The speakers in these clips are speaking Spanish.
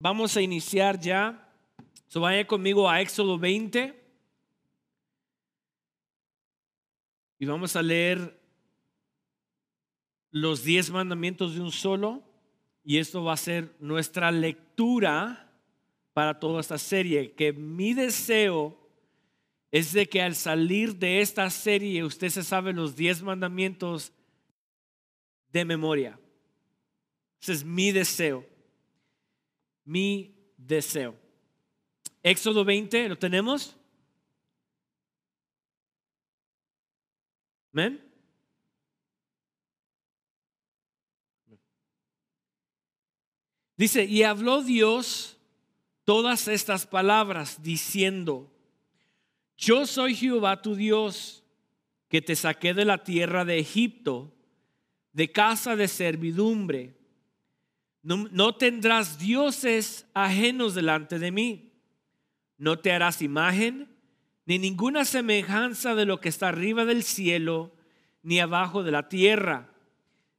Vamos a iniciar ya. So vaya conmigo a Éxodo 20. Y vamos a leer los diez mandamientos de un solo. Y esto va a ser nuestra lectura para toda esta serie. Que mi deseo es de que al salir de esta serie usted se sabe los diez mandamientos de memoria. Ese es mi deseo. Mi deseo. Éxodo 20, ¿lo tenemos? ¿Amén? Dice, y habló Dios todas estas palabras diciendo, yo soy Jehová tu Dios, que te saqué de la tierra de Egipto, de casa de servidumbre. No, tendrás dioses ajenos delante de mí. No te harás imagen ni ninguna semejanza de lo que está arriba del cielo, ni abajo de la tierra,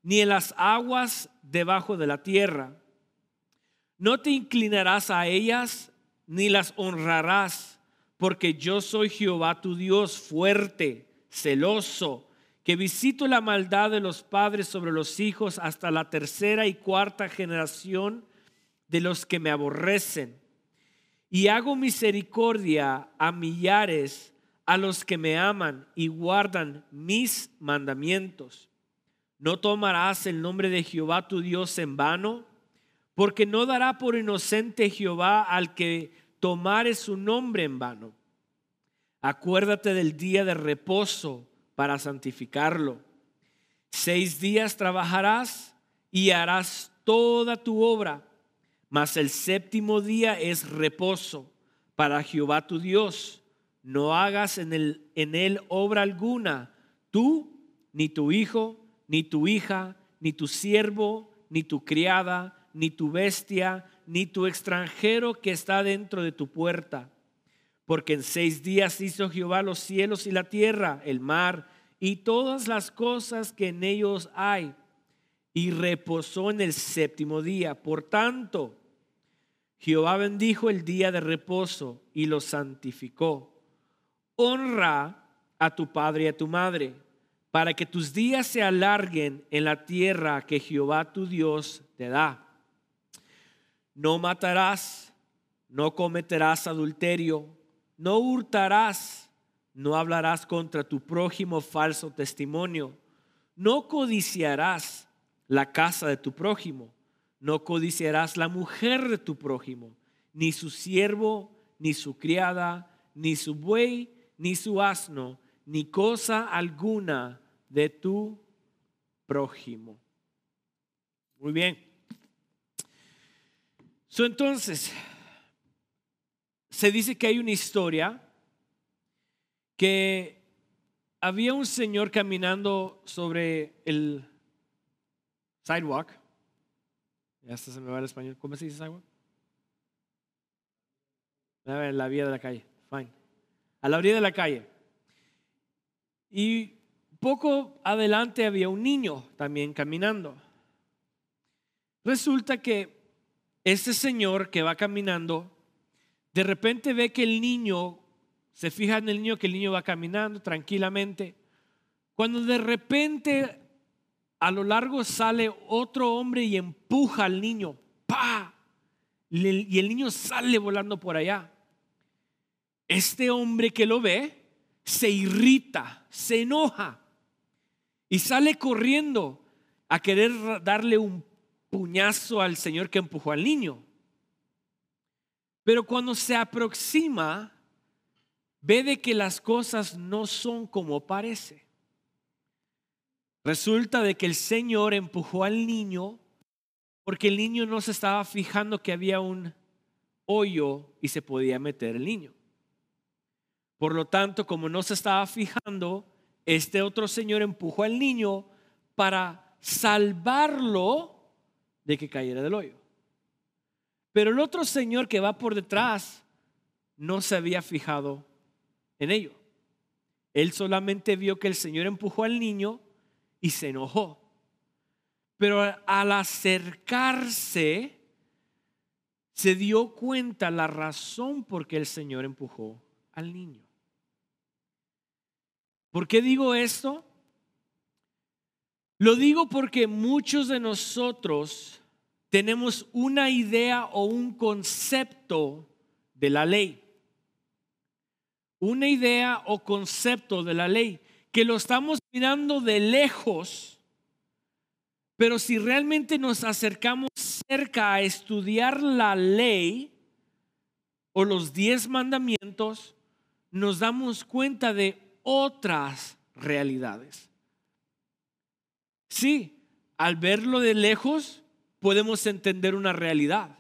ni en las aguas debajo de la tierra. No te inclinarás a ellas, ni las honrarás, porque yo soy Jehová tu Dios fuerte, celoso que visito la maldad de los padres sobre los hijos hasta la tercera y cuarta generación de los que me aborrecen. Y hago misericordia a millares a los que me aman y guardan mis mandamientos. No tomarás el nombre de Jehová tu Dios en vano, porque no dará por inocente Jehová al que tomare su nombre en vano. Acuérdate del día de reposo para santificarlo. Seis días trabajarás y harás toda tu obra, mas el séptimo día es reposo para Jehová tu Dios. No hagas en, en él obra alguna, tú, ni tu hijo, ni tu hija, ni tu siervo, ni tu criada, ni tu bestia, ni tu extranjero que está dentro de tu puerta porque en seis días hizo Jehová los cielos y la tierra, el mar y todas las cosas que en ellos hay, y reposó en el séptimo día. Por tanto, Jehová bendijo el día de reposo y lo santificó. Honra a tu padre y a tu madre, para que tus días se alarguen en la tierra que Jehová tu Dios te da. No matarás, no cometerás adulterio no hurtarás, no hablarás contra tu prójimo falso testimonio, no codiciarás la casa de tu prójimo, no codiciarás la mujer de tu prójimo, ni su siervo, ni su criada, ni su buey, ni su asno, ni cosa alguna de tu prójimo. Muy bien. So, entonces, se dice que hay una historia que había un señor caminando sobre el sidewalk. Ya hasta se me va el español. ¿Cómo se dice sidewalk? La vía de la calle. Fine. A la orilla de la calle. Y poco adelante había un niño también caminando. Resulta que este señor que va caminando de repente ve que el niño, se fija en el niño que el niño va caminando tranquilamente. Cuando de repente a lo largo sale otro hombre y empuja al niño, ¡pa! Y el niño sale volando por allá. Este hombre que lo ve se irrita, se enoja y sale corriendo a querer darle un puñazo al señor que empujó al niño. Pero cuando se aproxima, ve de que las cosas no son como parece. Resulta de que el Señor empujó al niño porque el niño no se estaba fijando que había un hoyo y se podía meter el niño. Por lo tanto, como no se estaba fijando, este otro señor empujó al niño para salvarlo de que cayera del hoyo. Pero el otro señor que va por detrás no se había fijado en ello. Él solamente vio que el Señor empujó al niño y se enojó. Pero al acercarse, se dio cuenta la razón por qué el Señor empujó al niño. ¿Por qué digo esto? Lo digo porque muchos de nosotros tenemos una idea o un concepto de la ley. Una idea o concepto de la ley que lo estamos mirando de lejos, pero si realmente nos acercamos cerca a estudiar la ley o los diez mandamientos, nos damos cuenta de otras realidades. Sí, al verlo de lejos podemos entender una realidad,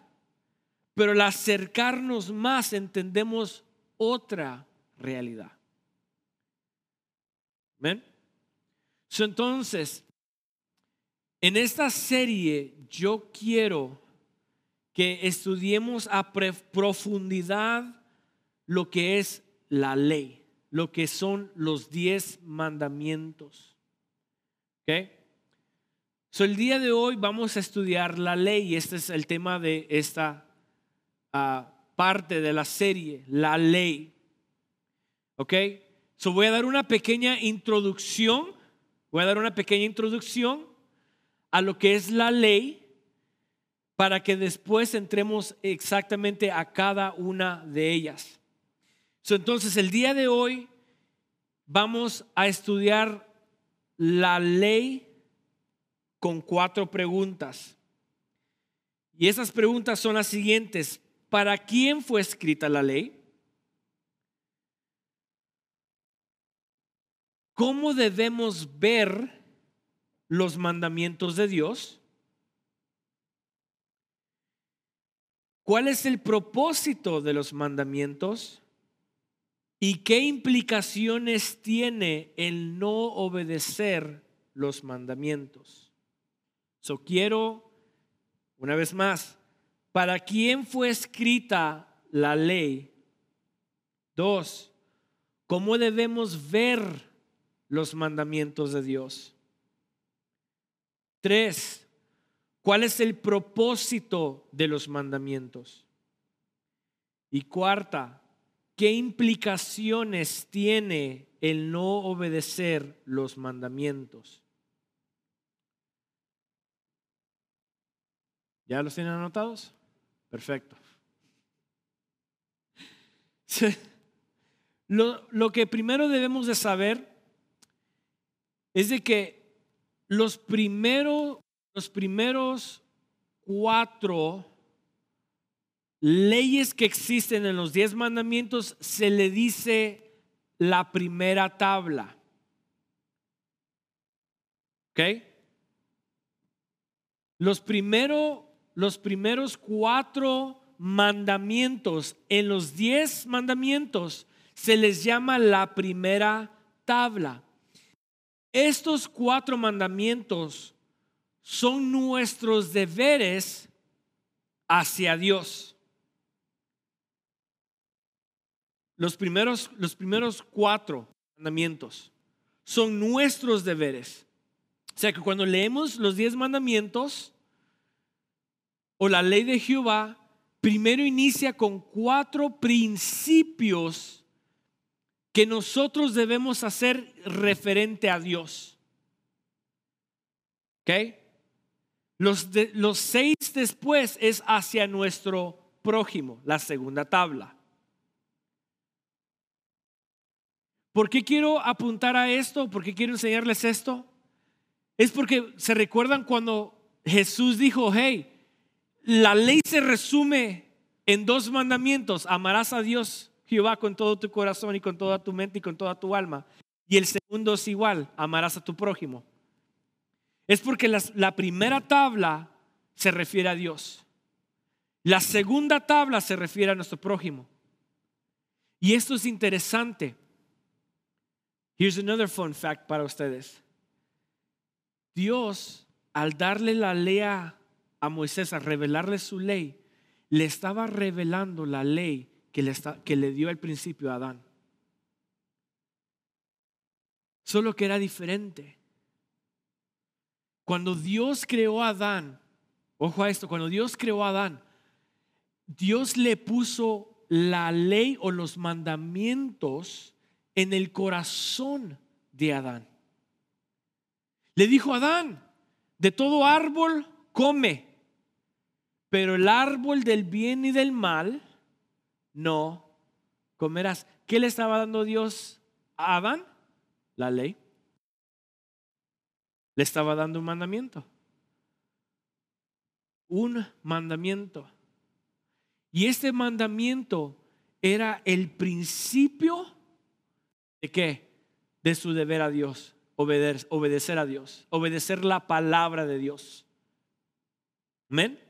pero al acercarnos más entendemos otra realidad. ¿Ven? entonces, en esta serie yo quiero que estudiemos a profundidad lo que es la ley, lo que son los diez mandamientos. ¿Ok? El día de hoy vamos a estudiar la ley este es el tema de esta ah, parte de la serie, la ley. ¿Ok? So, voy a dar una pequeña introducción, voy a dar una pequeña introducción a lo que es la ley para que después entremos exactamente a cada una de ellas. So, entonces, el día de hoy vamos a estudiar la ley con cuatro preguntas. Y esas preguntas son las siguientes. ¿Para quién fue escrita la ley? ¿Cómo debemos ver los mandamientos de Dios? ¿Cuál es el propósito de los mandamientos? ¿Y qué implicaciones tiene el no obedecer los mandamientos? So quiero, una vez más, ¿para quién fue escrita la ley? Dos, ¿cómo debemos ver los mandamientos de Dios? Tres, ¿cuál es el propósito de los mandamientos? Y cuarta, ¿qué implicaciones tiene el no obedecer los mandamientos? ¿Ya los tienen anotados? Perfecto. Lo, lo, que primero debemos de saber es de que los, primeros los primeros cuatro leyes que existen en los diez mandamientos se le dice la primera tabla. ¿Ok? Los primeros los primeros cuatro mandamientos, en los diez mandamientos, se les llama la primera tabla. Estos cuatro mandamientos son nuestros deberes hacia Dios. Los primeros, los primeros cuatro mandamientos son nuestros deberes. O sea que cuando leemos los diez mandamientos, o la ley de Jehová, primero inicia con cuatro principios que nosotros debemos hacer referente a Dios. ¿Ok? Los, los seis después es hacia nuestro prójimo, la segunda tabla. ¿Por qué quiero apuntar a esto? ¿Por qué quiero enseñarles esto? Es porque se recuerdan cuando Jesús dijo, hey, la ley se resume en dos mandamientos. Amarás a Dios, Jehová, con todo tu corazón y con toda tu mente y con toda tu alma. Y el segundo es igual, amarás a tu prójimo. Es porque la, primera tabla se refiere a Dios. La segunda tabla se refiere a nuestro prójimo. Y esto es interesante. Here's another fun fact para ustedes. Dios, al darle la ley a Moisés a revelarle su ley, le estaba revelando la ley que le, que le dio al principio a Adán. Solo que era diferente. Cuando Dios creó a Adán, ojo a esto, cuando Dios creó a Adán, Dios le puso la ley o los mandamientos en el corazón de Adán. Le dijo a Adán, de todo árbol come, pero el árbol del bien y del mal no comerás. ¿Qué le estaba dando Dios a Adán? La ley. Le estaba dando un mandamiento. Un mandamiento. Y este mandamiento era el principio de qué? De su deber a Dios, obedecer, obedecer a Dios, obedecer la palabra de Dios. Amén.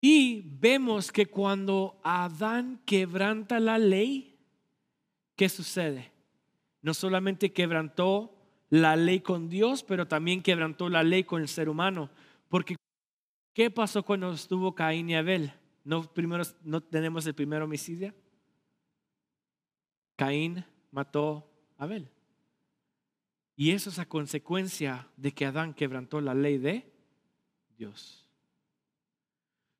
Y vemos que cuando Adán quebranta la ley, ¿qué sucede? No solamente quebrantó la ley con Dios, pero también quebrantó la ley con el ser humano. Porque, ¿qué pasó cuando estuvo Caín y Abel? ¿No, primero, no tenemos el primer homicidio? Caín mató a Abel. Y eso es a consecuencia de que Adán quebrantó la ley de Dios.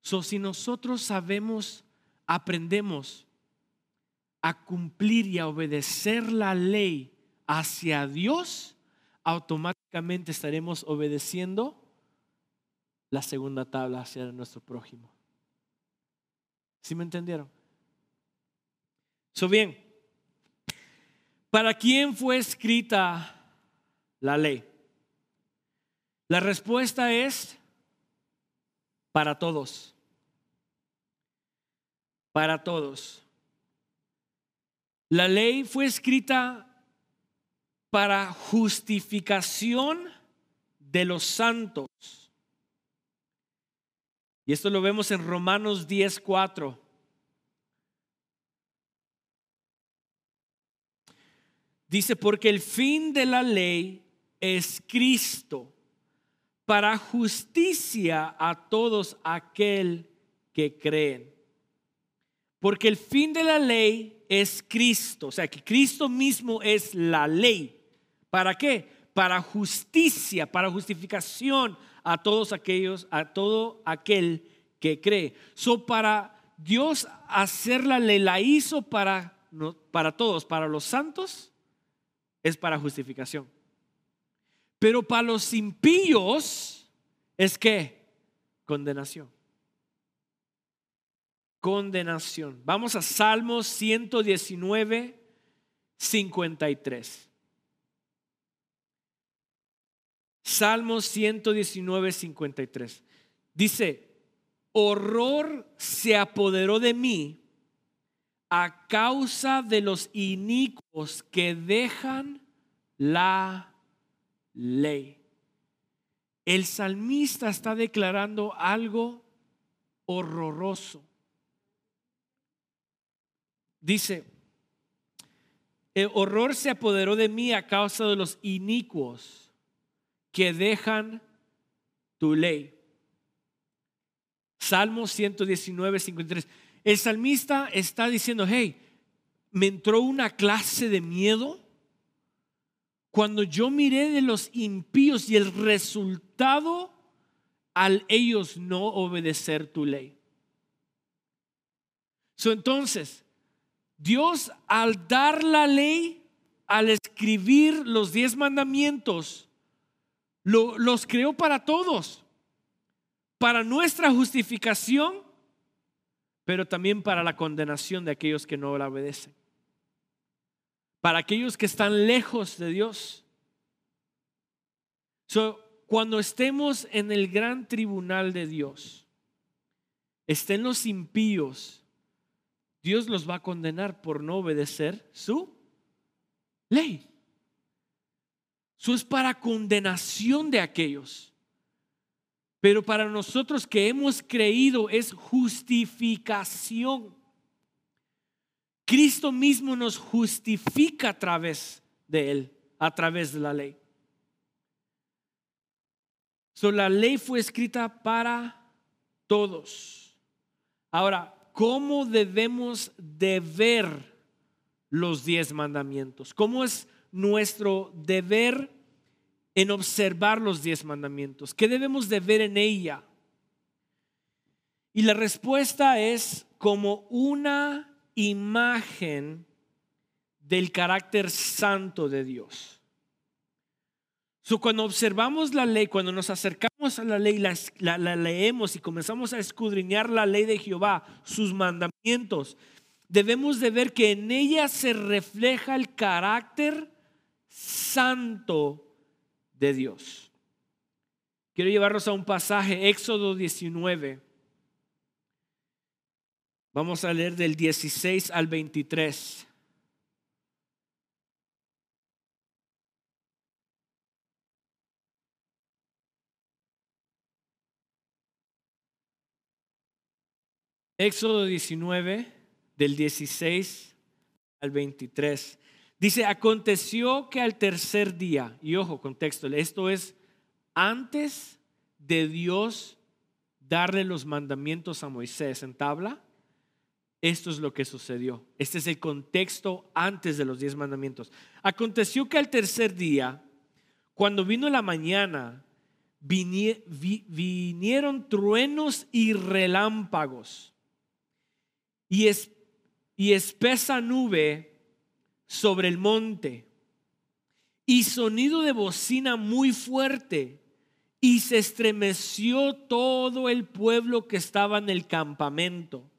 So, si nosotros sabemos, aprendemos a cumplir y a obedecer la ley hacia Dios, automáticamente estaremos obedeciendo la segunda tabla hacia nuestro prójimo. ¿Sí me entendieron? So bien, ¿para quién fue escrita la ley? La respuesta es para todos. Para todos. La ley fue escrita para justificación de los santos. Y esto lo vemos en Romanos 10:4. Dice, porque el fin de la ley es Cristo para justicia a todos aquel que creen. Porque el fin de la ley es Cristo, o sea que Cristo mismo es la ley. ¿Para qué? Para justicia, para justificación a todos aquellos, a todo aquel que cree. So para Dios hacer la ley, la hizo para, para todos, para los santos, es para justificación. Pero para los impíos es que condenación. Condenación. Vamos a Salmos 119, 53. Salmos 119, 53. Dice, horror se apoderó de mí a causa de los inicuos que dejan la ley. El salmista está declarando algo horroroso. Dice, el horror se apoderó de mí a causa de los inicuos que dejan tu ley. Salmo 119, 53. El salmista está diciendo, hey, me entró una clase de miedo cuando yo miré de los impíos y el resultado al ellos no obedecer tu ley. entonces, Dios al dar la ley, al escribir los diez mandamientos, los creó para todos, para nuestra justificación, pero también para la condenación de aquellos que no la obedecen para aquellos que están lejos de Dios. cuando estemos en el gran tribunal de Dios, estén los impíos, Dios los va a condenar por no obedecer su ley. Eso es para condenación de aquellos. Pero para nosotros que hemos creído es justificación. Cristo mismo nos justifica a través de Él, a través de la ley. So, la ley fue escrita para todos. Ahora, ¿cómo debemos de ver los diez mandamientos? ¿Cómo es nuestro deber en observar los diez mandamientos? ¿Qué debemos de ver en ella? Y la respuesta es como una imagen del carácter santo de Dios. So, cuando observamos la ley, cuando nos acercamos a la ley, la, la, leemos y comenzamos a escudriñar la ley de Jehová, sus mandamientos, debemos de ver que en ella se refleja el carácter santo de Dios. Quiero llevarlos a un pasaje, Éxodo 19. Vamos a leer del 16 al 23. Éxodo 19, del 16 al 23. Dice, aconteció que al tercer día, y ojo, contexto, esto es antes de Dios darle los mandamientos a Moisés en tabla, esto es lo que sucedió. Este es el contexto antes de los diez mandamientos. Aconteció que al tercer día, cuando vino la mañana, vinieron truenos y relámpagos y, es, y espesa nube sobre el monte y sonido de bocina muy fuerte y se estremeció todo el pueblo que estaba en el campamento.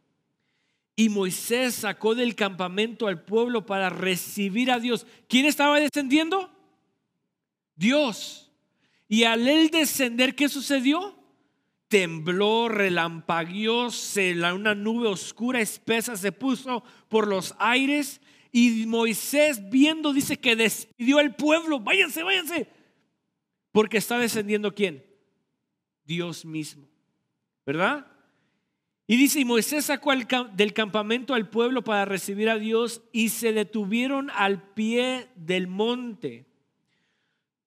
Y Moisés sacó del campamento al pueblo para recibir a Dios. ¿Quién estaba descendiendo? Dios. Y al él descender, ¿qué sucedió? tembló, relampagueó, una nube oscura, espesa se puso por los aires y Moisés viendo dice que despidió al pueblo, váyanse, váyanse, porque está descendiendo quién? Dios mismo, ¿verdad? Y dice, y Moisés sacó del campamento al pueblo para recibir a Dios y se detuvieron al pie del monte.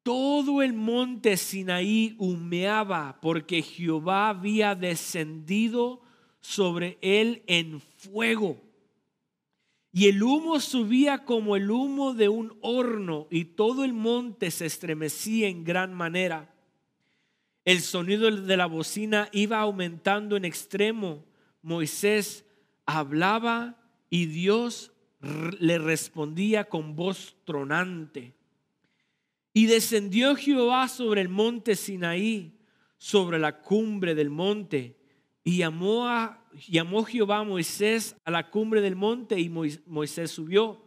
Todo el monte Sinaí humeaba porque Jehová había descendido sobre él en fuego. Y el humo subía como el humo de un horno y todo el monte se estremecía en gran manera. El sonido de la bocina iba aumentando en extremo. Moisés hablaba y Dios le respondía con voz tronante. Y descendió Jehová sobre el monte Sinaí, sobre la cumbre del monte, y llamó, a, llamó Jehová a Moisés a la cumbre del monte, y Moisés subió.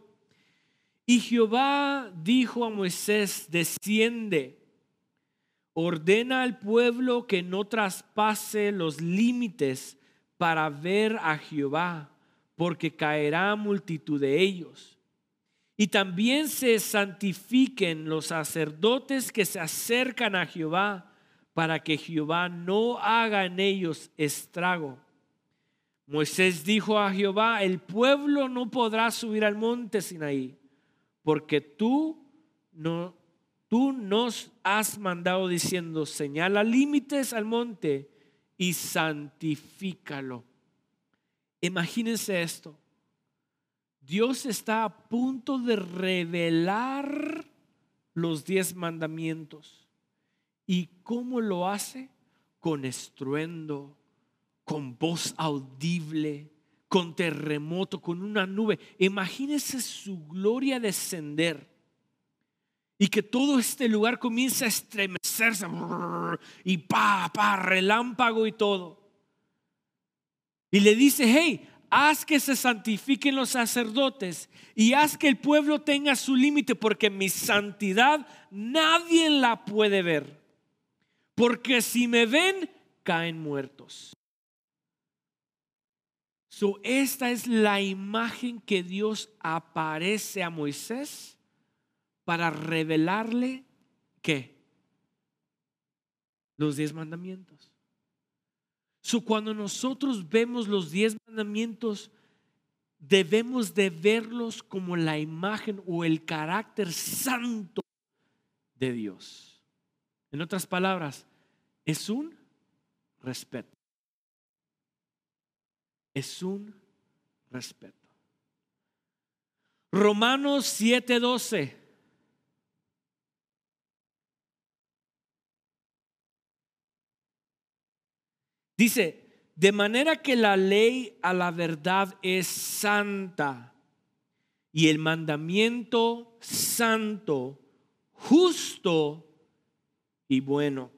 Y Jehová dijo a Moisés, desciende, ordena al pueblo que no traspase los límites para ver a Jehová, porque caerá multitud de ellos. Y también se santifiquen los sacerdotes que se acercan a Jehová, para que Jehová no haga en ellos estrago. Moisés dijo a Jehová, el pueblo no podrá subir al monte Sinaí, porque tú no tú nos has mandado diciendo, señala límites al monte y santifícalo. Imagínense esto. Dios está a punto de revelar los diez mandamientos. ¿Y cómo lo hace? Con estruendo, con voz audible, con terremoto, con una nube. Imagínese su gloria descender y que todo este lugar comience a estremecerse y pa, pa, relámpago y todo. Y le dice, hey, haz que se santifiquen los sacerdotes y haz que el pueblo tenga su límite, porque mi santidad nadie la puede ver. Porque si me ven, caen muertos. So, esta es la imagen que Dios aparece a Moisés para revelarle que los diez mandamientos cuando nosotros vemos los diez mandamientos, debemos de verlos como la imagen o el carácter santo de Dios. En otras palabras, es un respeto. Es un respeto. Romanos 7:12. Dice, de manera que la ley a la verdad es santa y el mandamiento santo, justo y bueno.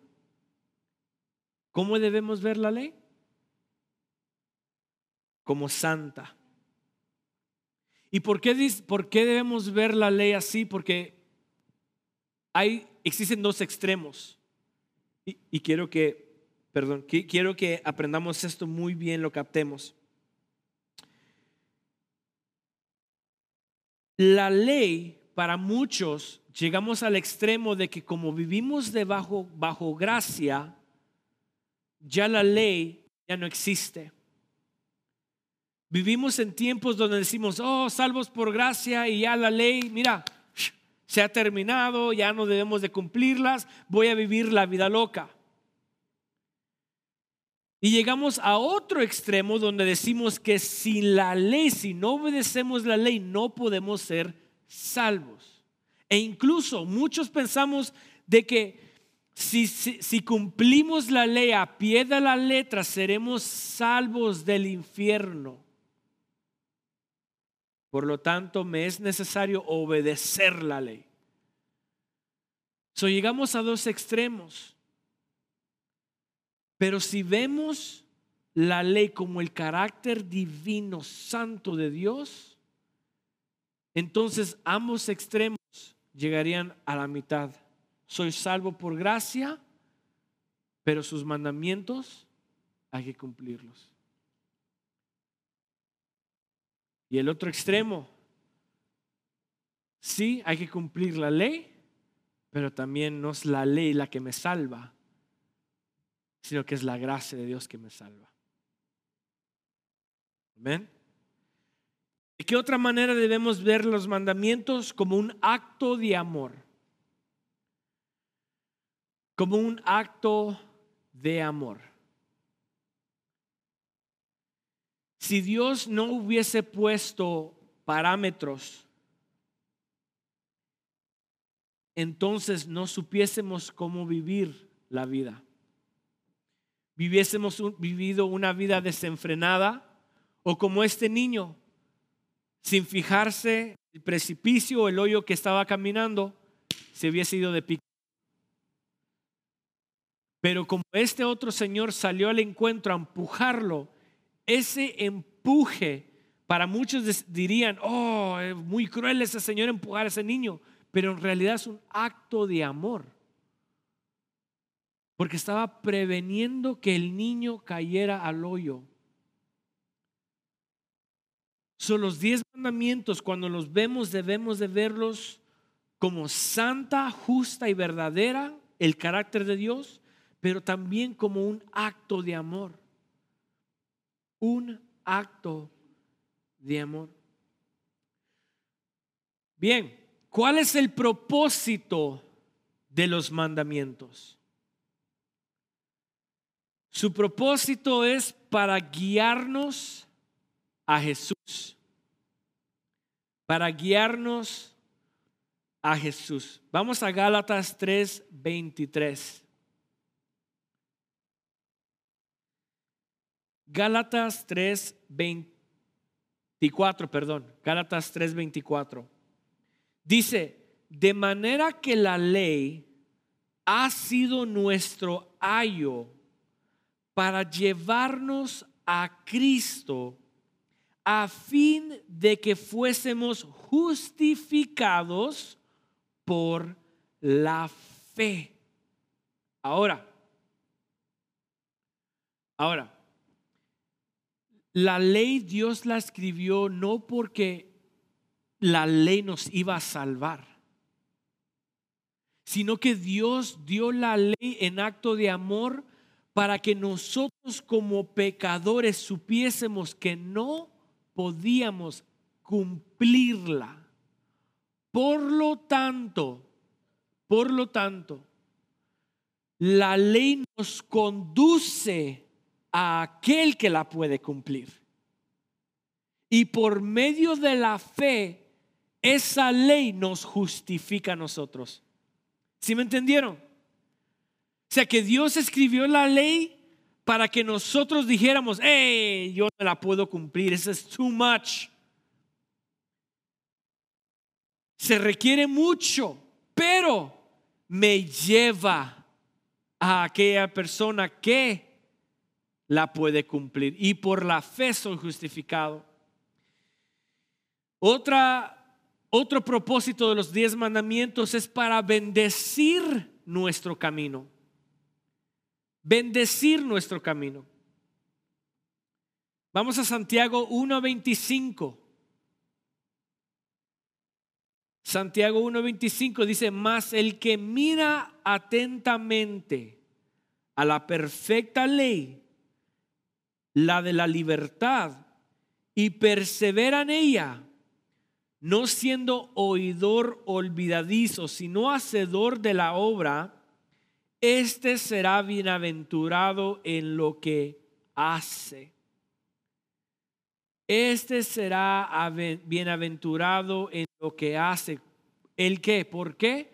¿Cómo debemos ver la ley? Como santa. ¿Y por qué, por qué debemos ver la ley así? Porque hay, existen dos extremos. Y, y quiero que, perdón, quiero que aprendamos esto muy bien, lo captemos. La ley, para muchos, llegamos al extremo de que como vivimos debajo, bajo gracia, ya la ley ya no existe. Vivimos en tiempos donde decimos, oh, salvos por gracia y ya la ley, mira, se ha terminado, ya no debemos de cumplirlas, voy a vivir la vida loca. Y llegamos a otro extremo donde decimos que sin la ley, si no obedecemos la ley, no podemos ser salvos. E incluso muchos pensamos de que si, si, cumplimos la ley a pie de la letra, seremos salvos del infierno. Por lo tanto, me es necesario obedecer la ley. So, llegamos a dos extremos. Pero si vemos la ley como el carácter divino santo de Dios, entonces ambos extremos llegarían a la mitad. Soy salvo por gracia, pero sus mandamientos hay que cumplirlos. Y el otro extremo, sí, hay que cumplir la ley, pero también no es la ley la que me salva, sino que es la gracia de Dios que me salva. Amén. ¿De qué otra manera debemos ver los mandamientos? Como un acto de amor. Como un acto de amor. Si Dios no hubiese puesto parámetros, entonces no supiésemos cómo vivir la vida viviésemos vivido una vida desenfrenada o como este niño, sin fijarse el precipicio o el hoyo que estaba caminando, se hubiese ido de pico. Pero como este otro señor salió al encuentro a empujarlo, ese empuje, para muchos dirían, oh, es muy cruel ese señor empujar a ese niño, pero en realidad es un acto de amor porque estaba preveniendo que el niño cayera al hoyo. Son los diez mandamientos, cuando los vemos debemos de verlos como santa, justa y verdadera, el carácter de Dios, pero también como un acto de amor. Un acto de amor. Bien, ¿cuál es el propósito de los mandamientos? Su propósito es para guiarnos a Jesús. Para guiarnos a Jesús. Vamos a Gálatas 3, 23. Gálatas 3, 24, perdón. Gálatas 3, 24. Dice, de manera que la ley ha sido nuestro ayo para llevarnos a Cristo a fin de que fuésemos justificados por la fe. Ahora, ahora, la ley Dios la escribió no porque la ley nos iba a salvar, sino que Dios dio la ley en acto de amor para que nosotros como pecadores supiésemos que no podíamos cumplirla. Por lo tanto, por lo tanto, la ley nos conduce a aquel que la puede cumplir. Y por medio de la fe, esa ley nos justifica a nosotros. ¿Sí me entendieron? O sea que Dios escribió la ley para que nosotros dijéramos, hey, yo no la puedo cumplir, eso es too much. Se requiere mucho, pero me lleva a aquella persona que la puede cumplir y por la fe soy justificado. Otro propósito de los diez mandamientos es para bendecir nuestro camino. Bendecir nuestro camino. Vamos a Santiago 1.25. Santiago 1.25 dice, más el que mira atentamente a la perfecta ley, la de la libertad, y persevera en ella, no siendo oidor olvidadizo, sino hacedor de la obra, este será bienaventurado en lo que hace. Este será bienaventurado en lo que hace. ¿El qué? ¿Por qué?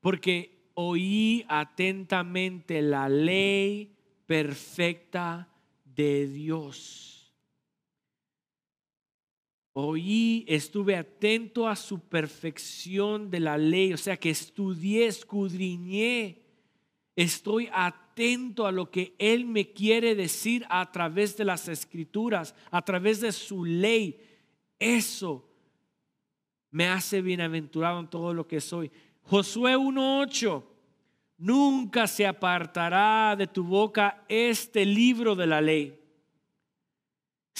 Porque oí atentamente la ley perfecta de Dios. Oí, estuve atento a su perfección de la ley, o sea que estudié, escudriñé. Estoy atento a lo que Él me quiere decir a través de las escrituras, a través de su ley. Eso me hace bienaventurado en todo lo que soy. Josué 1.8, nunca se apartará de tu boca este libro de la ley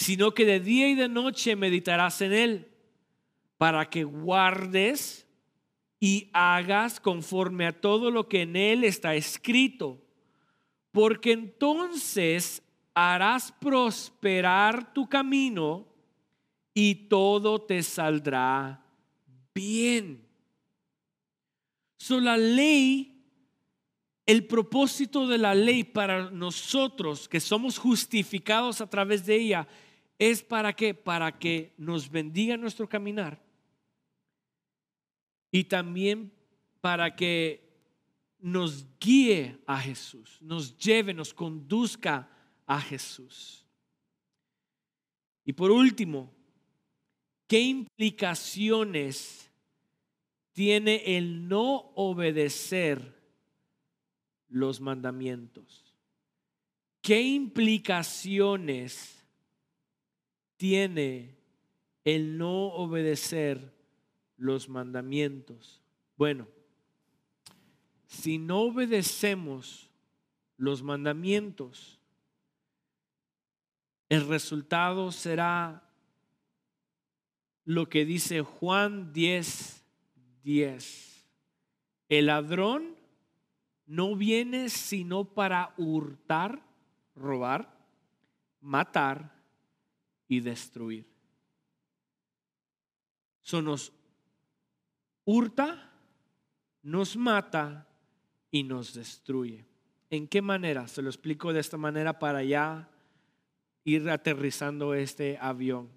sino que de día y de noche meditarás en él, para que guardes y hagas conforme a todo lo que en él está escrito, porque entonces harás prosperar tu camino y todo te saldrá bien. So, la ley, el propósito de la ley para nosotros que somos justificados a través de ella es para qué? Para que nos bendiga nuestro caminar y también para que nos guíe a Jesús, nos lleve, nos conduzca a Jesús. Y por último, ¿qué implicaciones tiene el no obedecer los mandamientos? ¿Qué implicaciones tiene el no obedecer los mandamientos? Bueno, si no obedecemos los mandamientos, el resultado será lo que dice Juan 10, 10. El ladrón no viene sino para hurtar, robar, matar y destruir. Eso nos hurta, nos mata y nos destruye. ¿En qué manera? Se lo explico de esta manera para ya ir aterrizando este avión.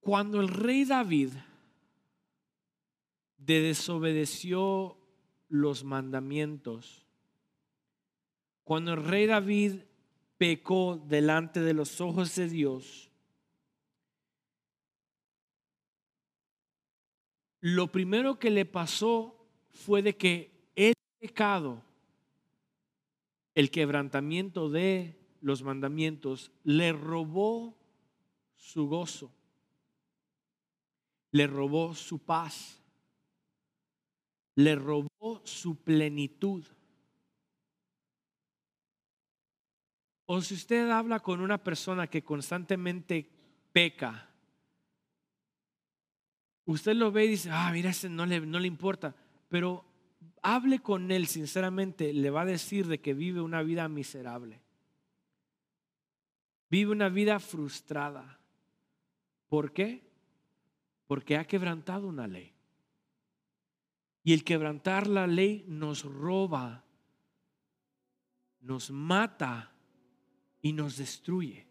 Cuando el rey David desobedeció los mandamientos, cuando el rey David pecó delante de los ojos de Dios, lo primero que le pasó fue de que el pecado, el quebrantamiento de los mandamientos, le robó su gozo, le robó su paz, le robó su plenitud. O si usted habla con una persona que constantemente peca, usted lo ve y dice, ah, mira, ese no le, no le importa, pero hable con él sinceramente, le va a decir de que vive una vida miserable. Vive una vida frustrada. ¿Por qué? Porque ha quebrantado una ley. Y el quebrantar la ley nos roba, nos mata y nos destruye.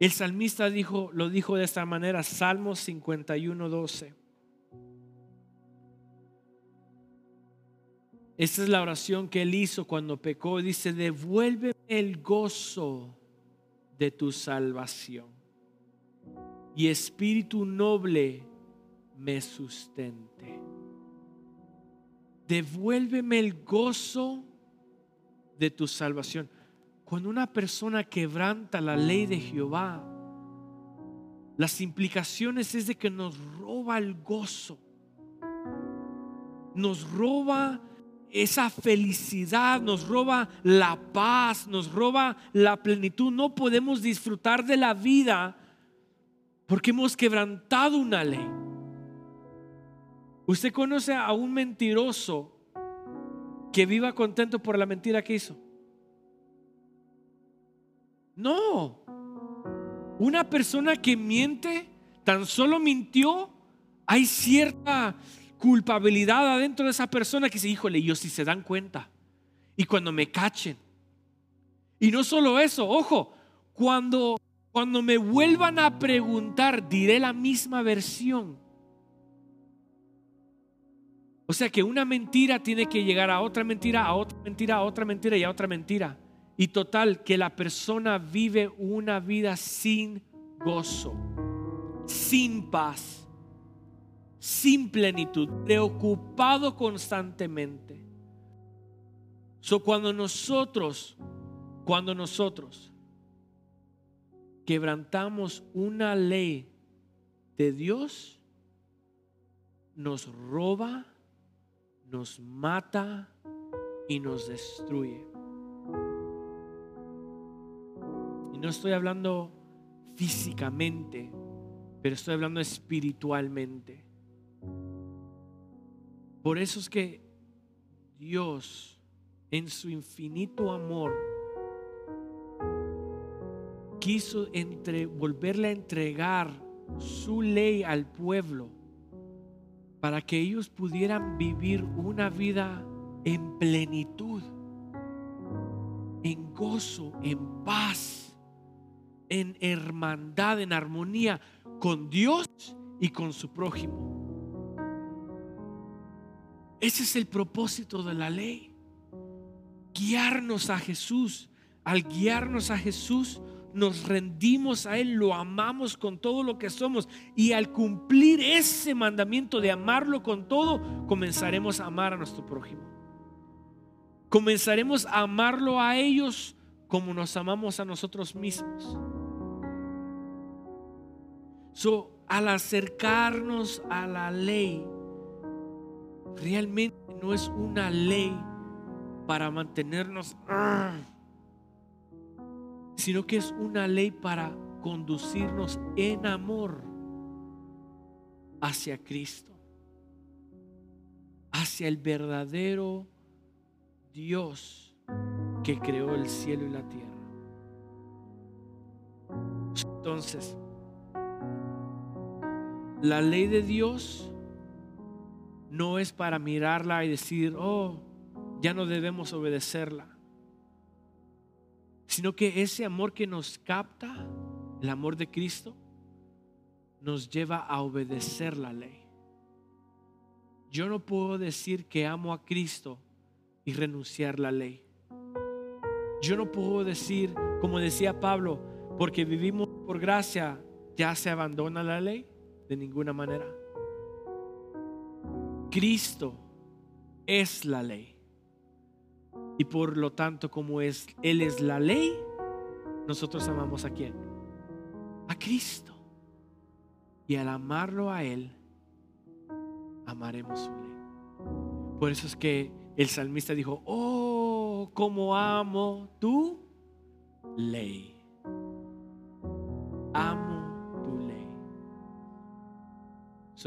El salmista dijo, lo dijo de esta manera, Salmos 51, 12. Esta es la oración que él hizo cuando pecó. Dice, devuélveme el gozo de tu salvación. Y espíritu noble me sustente. Devuélveme el gozo de tu salvación. Cuando una persona quebranta la ley de Jehová, las implicaciones es de que nos roba el gozo, nos roba esa felicidad, nos roba la paz, nos roba la plenitud. No podemos disfrutar de la vida porque hemos quebrantado una ley. ¿Usted conoce a un mentiroso que viva contento por la mentira que hizo? No. Una persona que miente, tan solo mintió, hay cierta culpabilidad adentro de esa persona que dice, híjole, yo si se dan cuenta. Y cuando me cachen. Y no solo eso, ojo, cuando, cuando me vuelvan a preguntar, diré la misma versión. O sea que una mentira tiene que llegar a otra mentira, a otra mentira, a otra mentira y a otra mentira. Y total, que la persona vive una vida sin gozo, sin paz sin plenitud, preocupado constantemente. So, cuando nosotros, cuando nosotros quebrantamos una ley de Dios, nos roba, nos mata y nos destruye. No estoy hablando físicamente, pero estoy hablando espiritualmente. Por eso es que Dios, en su infinito amor, quiso entre, volverle a entregar su ley al pueblo para que ellos pudieran vivir una vida en plenitud, en gozo, en paz, en hermandad, en armonía con Dios y con su prójimo. Ese es el propósito de la ley. Guiarnos a Jesús. Al guiarnos a Jesús, nos rendimos a Él, lo amamos con todo lo que somos. Y al cumplir ese mandamiento de amarlo con todo, comenzaremos a amar a nuestro prójimo. Comenzaremos a amarlo a ellos como nos amamos a nosotros mismos. So, al acercarnos a la ley, realmente no es una ley para mantenernos, sino que es una ley para conducirnos en amor hacia Cristo, hacia el verdadero Dios que creó el cielo y la tierra. Entonces, la ley de Dios no es para mirarla y decir, oh, ya no debemos obedecerla, sino que ese amor que nos capta, el amor de Cristo, nos lleva a obedecer la ley. Yo no puedo decir que amo a Cristo y renunciar la ley. Yo no puedo decir, como decía Pablo, porque vivimos por gracia, ya se abandona la ley de ninguna manera. Cristo es la ley. Y por lo tanto, como es Él es la ley, nosotros amamos a quién? A Cristo. Y al amarlo a Él, amaremos su ley. Por eso es que el salmista dijo, oh, como amo tu ley.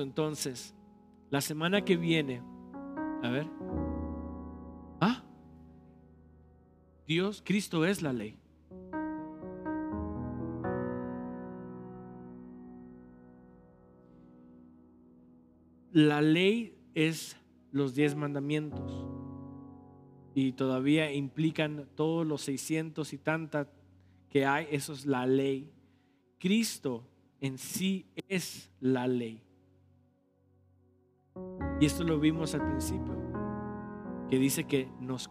Entonces, la semana que viene, a ver. Ah, Dios, Cristo es la ley. La ley es los diez mandamientos y todavía implican todos los 600 y tantas que hay, eso es la ley. Cristo en sí es la ley. Y esto lo vimos al principio, que dice que, nos,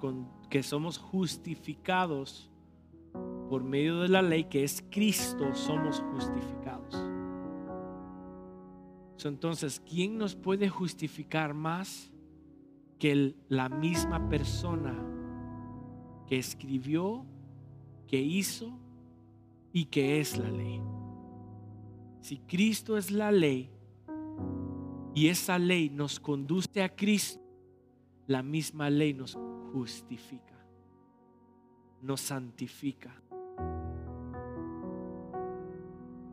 que somos justificados por medio de la ley, que es Cristo, somos justificados. Entonces, ¿quién nos puede justificar más que la misma persona que escribió, que hizo y que es la ley? Si Cristo es la ley y esa ley nos conduce a Cristo, la misma ley nos justifica, nos santifica.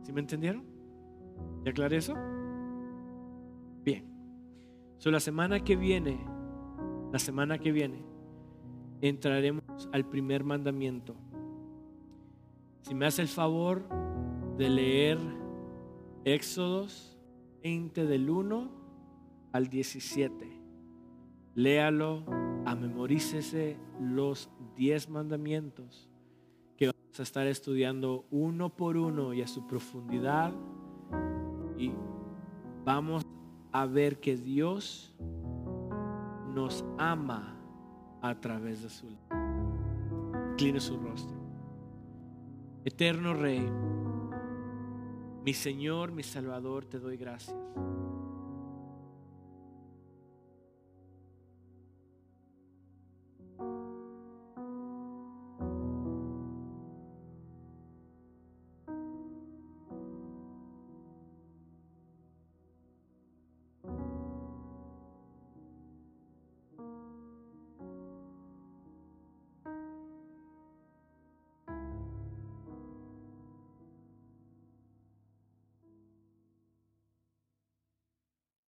¿Sí me entendieron? ¿Ya aclaré eso? Bien. So, la semana que viene, la semana que viene, entraremos al primer mandamiento. Si me hace el favor de leer Éxodos 20 del 1 al 17. Léalo, amemorícese los 10 mandamientos que vamos a estar estudiando uno por uno y a su profundidad. Y vamos a ver que Dios nos ama a través de su Incline su rostro. Eterno Rey, mi Señor, mi Salvador, te doy gracias.